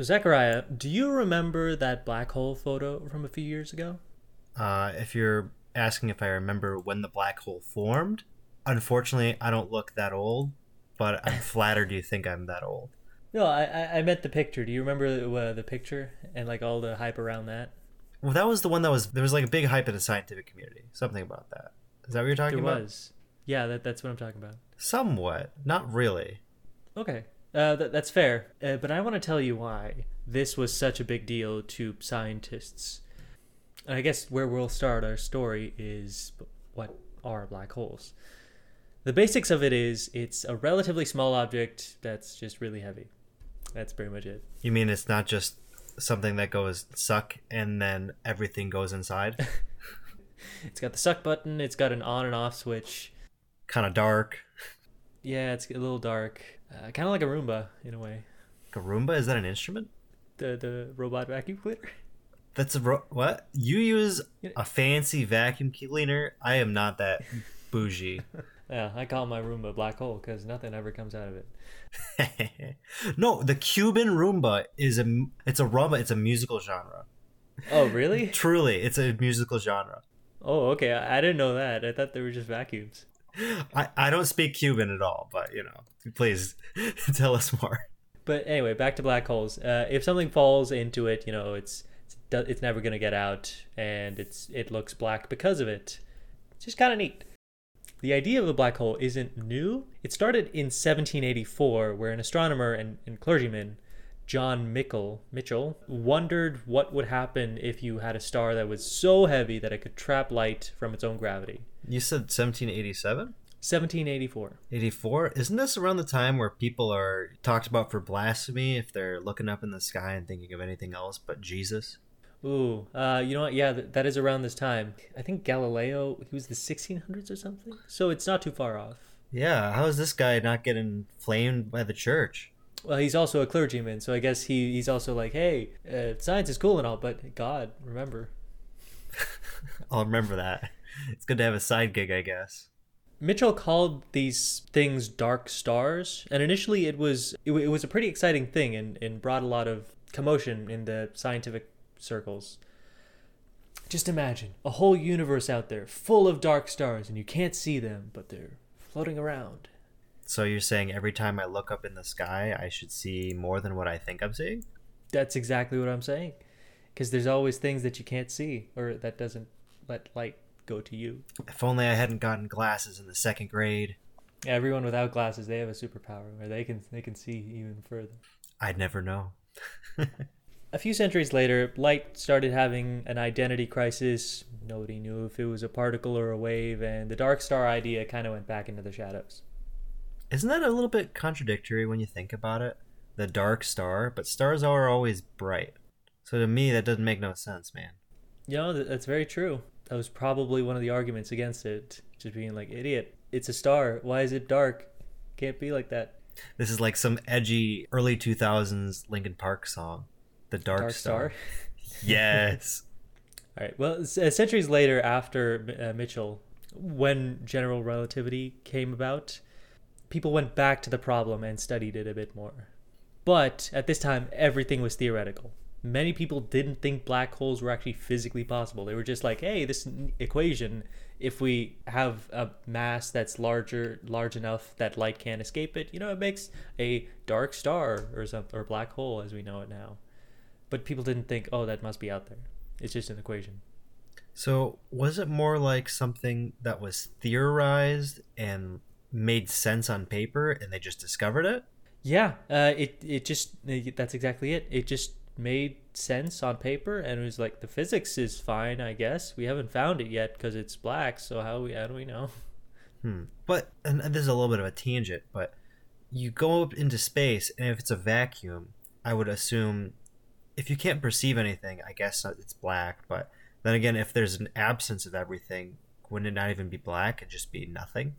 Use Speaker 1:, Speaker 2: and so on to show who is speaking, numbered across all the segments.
Speaker 1: So, Zachariah, do you remember that black hole photo from a few years ago?
Speaker 2: Uh, if you're asking if I remember when the black hole formed, unfortunately, I don't look that old, but I'm flattered you think I'm that old.
Speaker 1: No, I, I, meant the picture. Do you remember uh, the picture and like all the hype around that?
Speaker 2: Well, that was the one that was there was like a big hype in the scientific community. Something about that. Is that what you're talking
Speaker 1: there
Speaker 2: about?
Speaker 1: was. Yeah, that, that's what I'm talking about.
Speaker 2: Somewhat, not really.
Speaker 1: Okay, uh, th- that's fair. Uh, but I want to tell you why this was such a big deal to scientists. And I guess where we'll start our story is what are black holes. The basics of it is it's a relatively small object that's just really heavy. That's pretty much it.
Speaker 2: You mean it's not just something that goes suck and then everything goes inside?
Speaker 1: It's got the suck button, it's got an on and off switch.
Speaker 2: kind of dark.
Speaker 1: Yeah, it's a little dark. Uh, kind of like a Roomba in a way.
Speaker 2: A Roomba is that an instrument?
Speaker 1: The the robot vacuum cleaner.
Speaker 2: That's a ro- what? You use a fancy vacuum cleaner? I am not that bougie.
Speaker 1: Yeah, I call my Roomba black hole because nothing ever comes out of it.
Speaker 2: no, the Cuban rumba is a it's a rumba. It's a musical genre.
Speaker 1: Oh, really?
Speaker 2: Truly, it's a musical genre.
Speaker 1: Oh, okay. I, I didn't know that. I thought they were just vacuums.
Speaker 2: I, I don't speak Cuban at all, but you know, please tell us more.
Speaker 1: But anyway, back to black holes. Uh, if something falls into it, you know, it's it's, never gonna get out, and it's it looks black because of it. It's just kind of neat. The idea of a black hole isn't new. It started in 1784, where an astronomer and, and clergyman, John Mickle, Michell, wondered what would happen if you had a star that was so heavy that it could trap light from its own gravity.
Speaker 2: You said 1787?
Speaker 1: 1784.
Speaker 2: 84? Isn't this around the time where people are talked about for blasphemy if they're looking up in the sky and thinking of anything else but Jesus?
Speaker 1: Ooh, uh, you know what? Yeah, th- that is around this time. I think Galileo, he was the 1600s or something. So it's not too far off.
Speaker 2: Yeah, how is this guy not getting flamed by the church?
Speaker 1: Well, he's also a clergyman, so I guess he, he's also like, hey, uh, science is cool and all, but God, remember.
Speaker 2: I'll remember that. It's good to have a side gig, I guess.
Speaker 1: Michell called these things dark stars, and initially it was it, it was a pretty exciting thing and, and brought a lot of commotion in the scientific circles. Just imagine a whole universe out there full of dark stars, and you can't see them, but they're floating around.
Speaker 2: So you're saying every time I look up in the sky, I should see more than what I think I'm seeing?
Speaker 1: That's exactly what I'm saying. Because there's always things that you can't see, or that doesn't let light go to you.
Speaker 2: If only I hadn't gotten glasses in the second grade,
Speaker 1: Everyone without glasses, they have a superpower where they can they can see even further.
Speaker 2: I'd never know.
Speaker 1: A few centuries later, light started having an identity crisis. Nobody knew if it was a particle or a wave, and the dark star idea kind of went back into the shadows.
Speaker 2: Isn't that a little bit contradictory when you think about it? The dark star, but stars are always bright. So to me, that doesn't make no sense, man.
Speaker 1: You know, that's very true. That was probably one of the arguments against it, just being like, idiot, it's a star. Why is it dark? Can't be like that.
Speaker 2: This is like some edgy early 2000s Linkin Park song. The Dark,
Speaker 1: Dark
Speaker 2: Star.
Speaker 1: star.
Speaker 2: yes.
Speaker 1: All right. Well, uh, centuries later, after uh, Michell, when general relativity came about, people went back to the problem and studied it a bit more. But at this time, everything was theoretical. Many people didn't think black holes were actually physically possible. They were just like, "Hey, this equation, if we have a mass that's larger, large enough that light can't escape it, you know, it makes a dark star or something, or black hole as we know it now." But people didn't think, "Oh, that must be out there." It's just an equation.
Speaker 2: So, was it more like something that was theorized and made sense on paper and they just discovered it?
Speaker 1: Yeah, uh, it it just that's exactly it. It just made sense on paper, and it was like the physics is fine, I guess. We haven't found it yet because it's black. So how we how do we know?
Speaker 2: Hmm. But, and this is a little bit of a tangent, but you go up into space, and if it's a vacuum, I would assume if you can't perceive anything, I guess it's black. But then again, if there's an absence of everything, wouldn't it not even be black and just be nothing?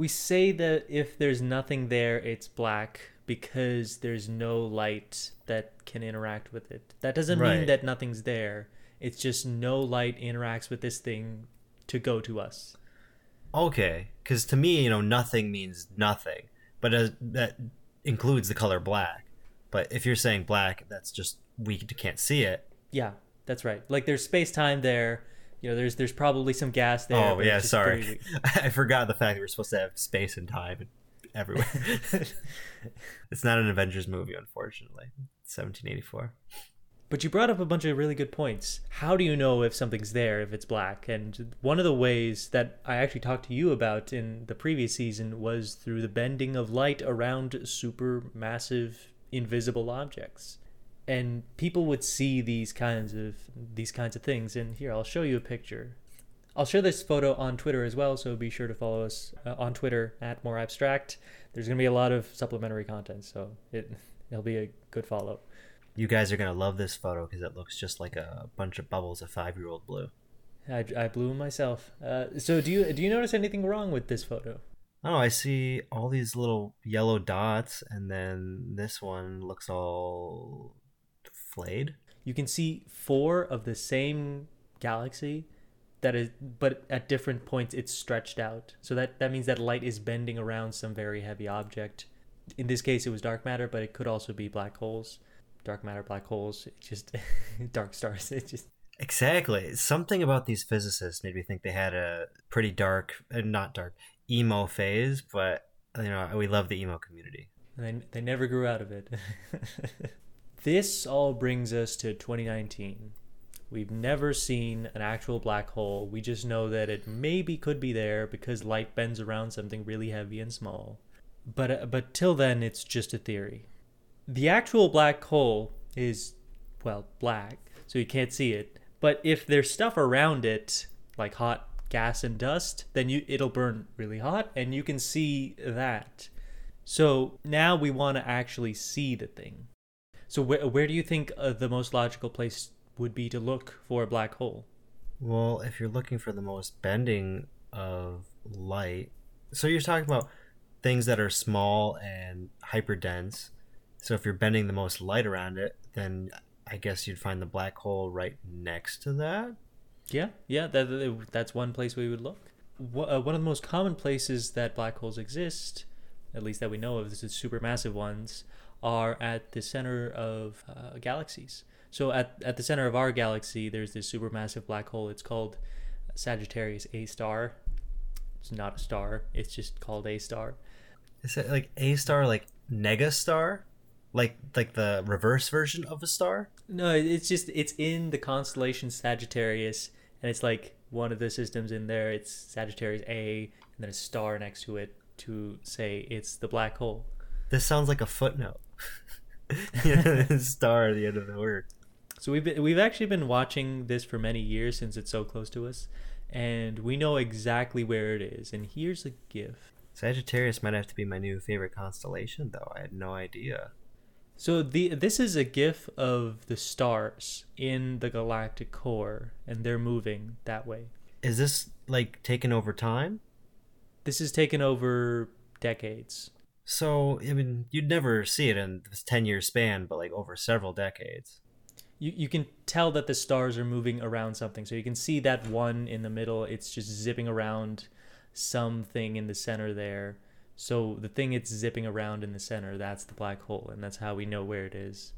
Speaker 1: We say that if there's nothing there, it's black because there's no light that can interact with it. That doesn't mean that nothing's there. It's just no light interacts with this thing to go to us.
Speaker 2: Okay, because to me, you know, nothing means nothing, but as, that includes the color black. But if you're saying black, that's just we can't see it.
Speaker 1: Yeah, that's right. Like there's space time there. You know, there's there's probably some gas there.
Speaker 2: oh yeah, sorry. I forgot the fact that we're supposed to have space and time everywhere. it's not an Avengers movie, unfortunately. 1784.
Speaker 1: But you brought up a bunch of really good points. How do you know if something's there if it's black? And one of the ways that I actually talked to you about in the previous season was through the bending of light around super massive invisible objects. And people would see these kinds of these kinds of things. And here, I'll show you a picture. I'll share this photo on Twitter as well, so be sure to follow us uh, on Twitter at More Abstract. There's going to be a lot of supplementary content, so it it'll be a good follow.
Speaker 2: You guys are gonna love this photo because it looks just like a bunch of bubbles a five-year-old blew.
Speaker 1: I, I blew them myself. Uh, so do you do you notice anything wrong with this photo?
Speaker 2: Oh, I see all these little yellow dots, and then this one looks all flayed.
Speaker 1: You can see four of the same galaxy that is but at different points it's stretched out. So that that means that light is bending around some very heavy object. In this case it was dark matter, but it could also be black holes. Dark matter, black holes, it just dark stars. It just
Speaker 2: Exactly. Something about these physicists made me think they had a pretty dark, uh, not dark, emo phase. But you know, we love the emo community.
Speaker 1: and they, they never grew out of it. this all brings us to 2019. We've never seen an actual black hole. We just know that it maybe could be there because light bends around something really heavy and small. But uh, but till then it's just a theory. The actual black hole is well, black, so you can't see it. But if there's stuff around it like hot gas and dust, then you it'll burn really hot and you can see that. So now we want to actually see the thing. So where where do you think uh, the most logical place would be to look for a black hole?
Speaker 2: Well, if you're looking for the most bending of light, so you're talking about things that are small and hyper dense. So if you're bending the most light around it, then I guess you'd find the black hole right next to that.
Speaker 1: Yeah, yeah, that, that- that's one place we would look. Uh, One of the most common places that black holes exist, at least that we know of, is supermassive ones, are at the center of uh, galaxies. So at, at the center of our galaxy, there's this supermassive black hole. It's called Sagittarius A star. It's not a star. It's just called A star.
Speaker 2: Is it like A star, like nega star, like like the reverse version of a star?
Speaker 1: No, it's just it's in the constellation Sagittarius, and it's like one of the systems in there. It's Sagittarius A, and then a star next to it to say it's the black hole.
Speaker 2: This sounds like a footnote. star at the end of the word.
Speaker 1: So we've been, we've actually been watching this for many years since it's so close to us, and we know exactly where it is. And here's a GIF.
Speaker 2: Sagittarius might have to be my new favorite constellation, though. I had no idea.
Speaker 1: So the this is a GIF of the stars in the galactic core, and they're moving that way.
Speaker 2: Is this like taken over time?
Speaker 1: This is taken over decades.
Speaker 2: So, I mean, you'd never see it in this 10 year span, but like over several decades.
Speaker 1: you, you can tell that the stars are moving around something. So you can see that one in the middle, it's just zipping around something in the center there. So the thing it's zipping around in the center, that's the black hole, and that's how we know where it is.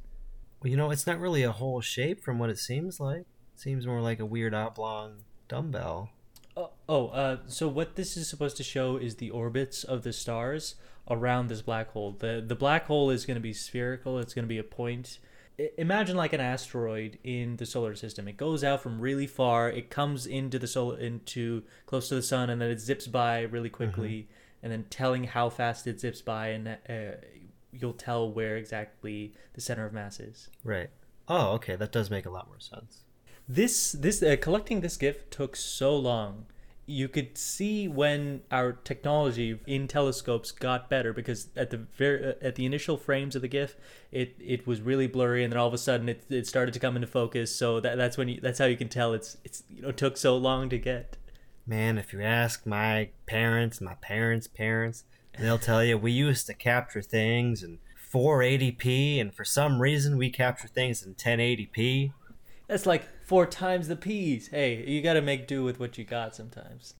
Speaker 2: Well, you know, it's not really a whole shape from what it seems like. It seems more like a weird oblong dumbbell.
Speaker 1: Oh, oh uh, so what this is supposed to show is the orbits of the stars around this black hole. The the black hole is going to be spherical. It's going to be a point. I- Imagine like an asteroid in the solar system. It goes out from really far. It comes into the solar into close to the sun, and then it zips by really quickly. And then telling how fast it zips by, and uh, you'll tell where exactly the center of mass is.
Speaker 2: Right. Oh, okay. That does make a lot more sense.
Speaker 1: This this uh, collecting this GIF took so long. You could see when our technology in telescopes got better because at the very uh, at the initial frames of the GIF, it it was really blurry, and then all of a sudden it, it started to come into focus. So that that's when you that's how you can tell it's it's you know took so long to get.
Speaker 2: Man, if you ask my parents, my parents' parents, they'll tell you we used to capture things in 480p, and for some reason we capture things in 1080p.
Speaker 1: That's like four times the peas. Hey, you got to make do with what you got sometimes.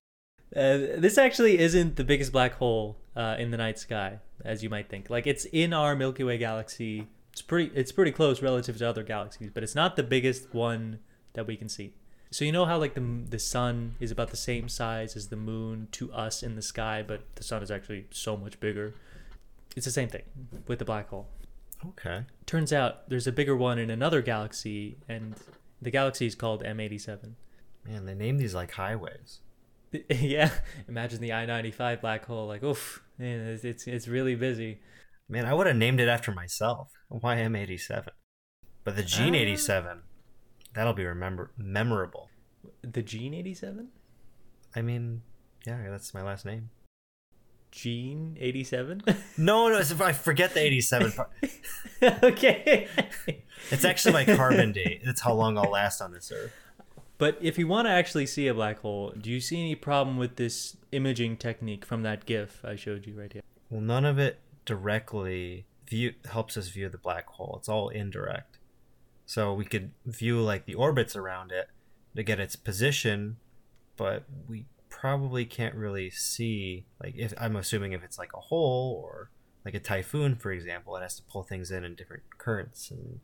Speaker 1: Uh, this actually isn't the biggest black hole uh, in the night sky, as you might think. Like, it's in our Milky Way galaxy, It's pretty it's pretty close relative to other galaxies, but it's not the biggest one that we can see. So you know how like the the sun is about the same size as the moon to us in the sky, but the sun is actually so much bigger. It's the same thing with the black hole.
Speaker 2: Okay.
Speaker 1: Turns out there's a bigger one in another galaxy, and the galaxy is called M87.
Speaker 2: Man, they name these like highways.
Speaker 1: yeah, imagine the I-95 black hole. Like, oof, man, it's, it's it's really busy.
Speaker 2: Man, I would have named it after myself. YM87. But the Gene
Speaker 1: Ah.
Speaker 2: 87, that'll be remember memorable.
Speaker 1: The Gene 87?
Speaker 2: I mean, yeah, that's my last name.
Speaker 1: Gene 87?
Speaker 2: No, no, I forget the 87 part.
Speaker 1: okay.
Speaker 2: It's actually my carbon date. That's how long I'll last on this earth.
Speaker 1: But if you want to actually see a black hole, do you see any problem with this imaging technique from that GIF I showed you right here?
Speaker 2: Well, none of it directly view helps us view the black hole. It's all indirect. So we could view like the orbits around it to get its position, but we probably can't really see like if I'm assuming if it's like a hole or like a typhoon, for example, it has to pull things in in different currents and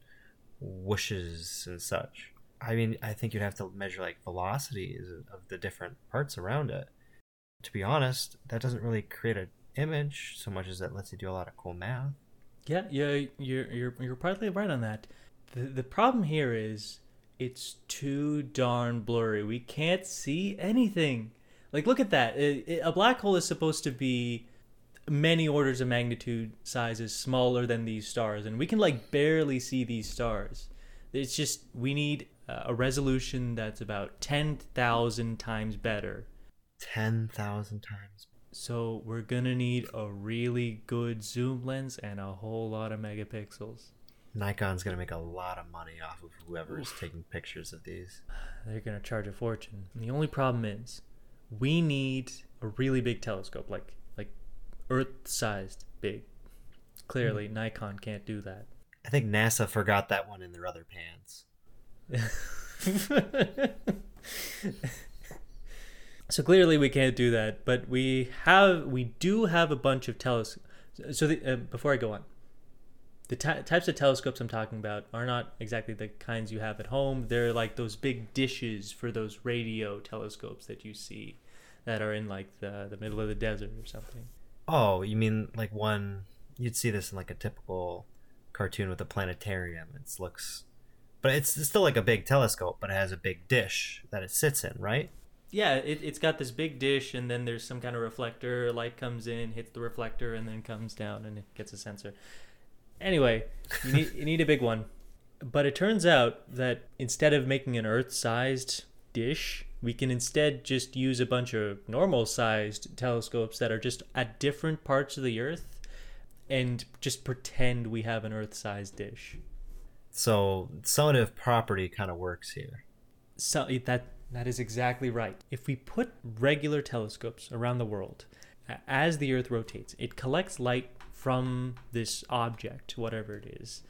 Speaker 2: whooshes and such. I mean, I think you'd have to measure like velocities of the different parts around it. To be honest, that doesn't really create an image so much as that lets you do a lot of cool math.
Speaker 1: Yeah, yeah, you're you're you're partly right on that. The the problem here is it's too darn blurry. We can't see anything. Like look at that. It- it- a black hole is supposed to be many orders of magnitude sizes smaller than these stars and we can like barely see these stars. It's just we need uh, a resolution that's about 10,000 times better.
Speaker 2: 10,000 times.
Speaker 1: So we're going to need a really good zoom lens and a whole lot of megapixels.
Speaker 2: Nikon's going to make a lot of money off of whoever is taking pictures of these.
Speaker 1: they're going to charge a fortune. And the only problem is we need a really big telescope, like like Earth-sized big. Clearly, Nikon can't do that.
Speaker 2: I think NASA forgot that one in their other pants.
Speaker 1: so clearly we can't do that, but we have we do have a bunch of telescopes. So the, uh, before I go on, the ty- types of telescopes I'm talking about are not exactly the kinds you have at home. They're like those big dishes for those radio telescopes that you see that are in like the the middle of the desert or something.
Speaker 2: Oh, you mean like one you'd see this in like a typical cartoon with a planetarium. It looks but it's still like a big telescope, but it has a big dish that it sits in, right?
Speaker 1: Yeah, it, it's got this big dish, and then there's some kind of reflector. Light comes in, hits the reflector, and then comes down, and it gets a sensor. Anyway, you need, you need a big one. But it turns out that instead of making an Earth sized dish, we can instead just use a bunch of normal sized telescopes that are just at different parts of the Earth and just pretend we have an Earth sized dish.
Speaker 2: So summative property kind of works here.
Speaker 1: So that that is exactly right. If we put regular telescopes around the world, as the Earth rotates, it collects light from this object, whatever it is,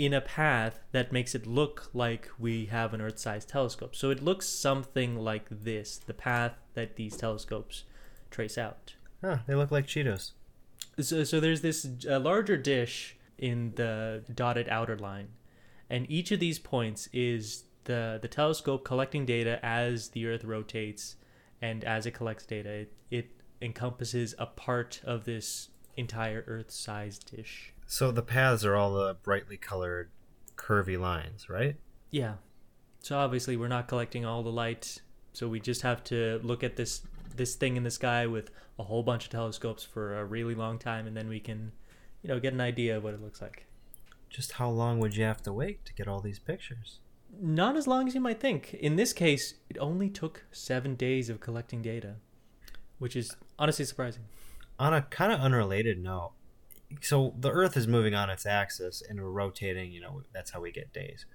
Speaker 1: in a path that makes it look like we have an Earth-sized telescope. So it looks something like this, the path that these telescopes trace out.
Speaker 2: Huh, they look like Cheetos.
Speaker 1: So, so there's this uh, larger dish in the dotted outer line, and each of these points is the the telescope collecting data as the Earth rotates, and as it collects data, it, it encompasses a part of this entire Earth-sized dish.
Speaker 2: So the paths are all the brightly colored curvy lines, right?
Speaker 1: Yeah. So obviously we're not collecting all the light, so we just have to look at this this thing in the sky with a whole bunch of telescopes for a really long time, and then we can, you know, get an idea of what it looks like.
Speaker 2: Just how long would you have to wait to get all these pictures?
Speaker 1: Not as long as you might think. In this case, it only took seven days of collecting data, which is honestly surprising.
Speaker 2: On a kind of unrelated note, so the Earth is moving on its axis and we're rotating, you know, that's how we get days.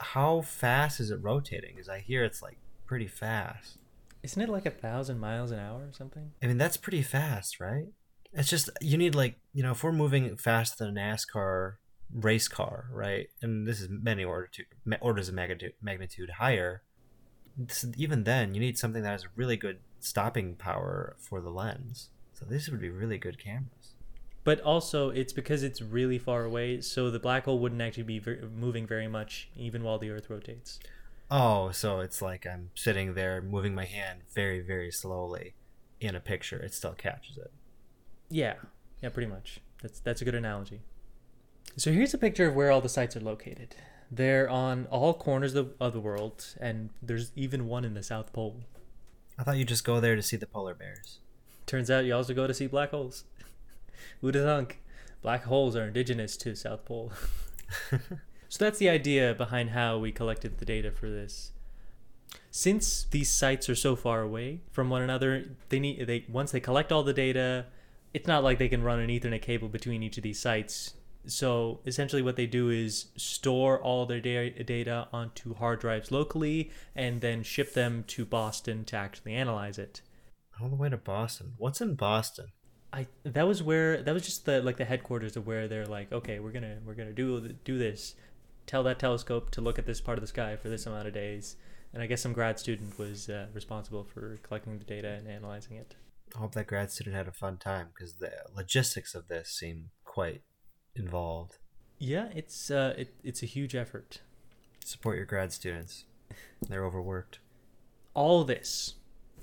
Speaker 2: How fast is it rotating? Because I hear it's like pretty fast.
Speaker 1: Isn't it like a thousand miles an hour or something?
Speaker 2: I mean, that's pretty fast, right? It's just, you need like, you know, if we're moving faster than a NASCAR race car, right? And this is many order to, orders of magnitude, magnitude higher. Even then, you need something that has really good stopping power for the lens. So this would be really good cameras.
Speaker 1: But also, it's because it's really far away, so the black hole wouldn't actually be ver- moving very much, even while the Earth rotates.
Speaker 2: Oh, so it's like I'm sitting there moving my hand very, very slowly in a picture. It still catches it.
Speaker 1: Yeah, yeah, pretty much. That's that's a good analogy. So here's a picture of where all the sites are located. They're on all corners of, of the world, and there's even one in the South Pole.
Speaker 2: I thought you just go there to see the polar bears.
Speaker 1: Turns out you also go to see black holes. Who'd have thunk? Black holes are indigenous to South Pole. so that's the idea behind how we collected the data for this. Since these sites are so far away from one another, they need they once they collect all the data, it's not like they can run an Ethernet cable between each of these sites. So essentially, what they do is store all their da- data onto hard drives locally and then ship them to Boston to actually analyze it.
Speaker 2: All the way to Boston. What's in Boston?
Speaker 1: I that was where that was just the like the headquarters of where they're like, okay, we're gonna we're gonna do do this. Tell that telescope to look at this part of the sky for this amount of days. And I guess some grad student was uh, responsible for collecting the data and analyzing it.
Speaker 2: I hope that grad student had a fun time because the logistics of this seem quite involved.
Speaker 1: Yeah, it's uh, it, it's a huge effort.
Speaker 2: Support your grad students. They're overworked.
Speaker 1: All this,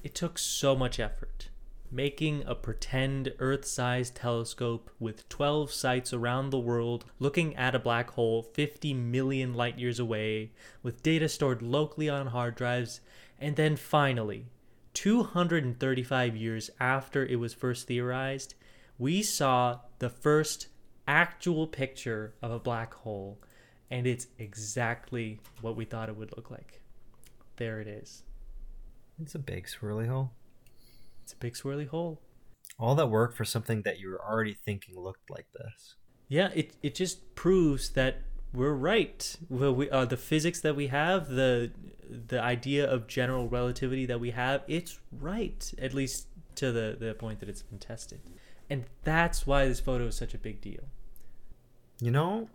Speaker 1: it took so much effort. Making a pretend Earth sized telescope with 12 sites around the world looking at a black hole 50 million light years away, with data stored locally on hard drives, and then finally, 235 years after it was first theorized, we saw the first actual picture of a black hole, and it's exactly what we thought it would look like. There it is.
Speaker 2: It's a big swirly hole.
Speaker 1: It's a big swirly hole.
Speaker 2: All that work for something that you were already thinking looked like this.
Speaker 1: Yeah, it it just proves that we're right. Well, we uh, the physics that we have, the the idea of general relativity that we have, it's right at least to the the point that it's been tested, and that's why this photo is such a big deal.
Speaker 2: You know,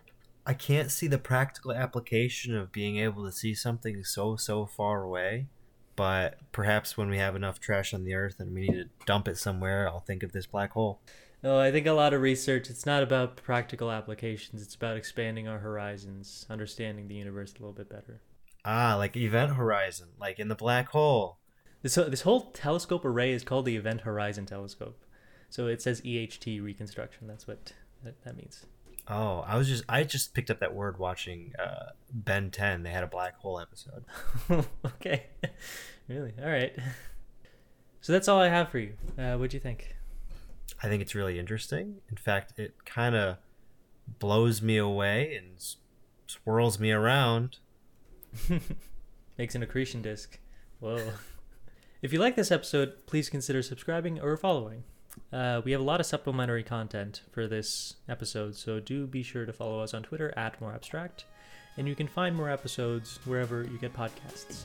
Speaker 2: I can't see the practical application of being able to see something so so far away. But perhaps when we have enough trash on the earth and we need to dump it somewhere, I'll think of this black hole.
Speaker 1: No, I think a lot of research, it's not about practical applications. It's about expanding our horizons, understanding the universe a little bit better.
Speaker 2: Ah, like Event Horizon, like in the black hole.
Speaker 1: This, this whole telescope array is called the Event Horizon Telescope. So it says EHT reconstruction. That's what that, that means.
Speaker 2: Oh, I was just I just picked up that word watching uh, Ben 10. They had a black hole episode.
Speaker 1: okay. really? All right. So that's all I have for you. Uh, what do you think?
Speaker 2: I think it's really interesting. In fact, it kind of blows me away and s- swirls me around.
Speaker 1: Makes an accretion disk. Whoa. if you like this episode, please consider subscribing or following. Uh, we have a lot of supplementary content for this episode, so do be sure to follow us on Twitter at More Abstract, and you can find more episodes wherever you get podcasts.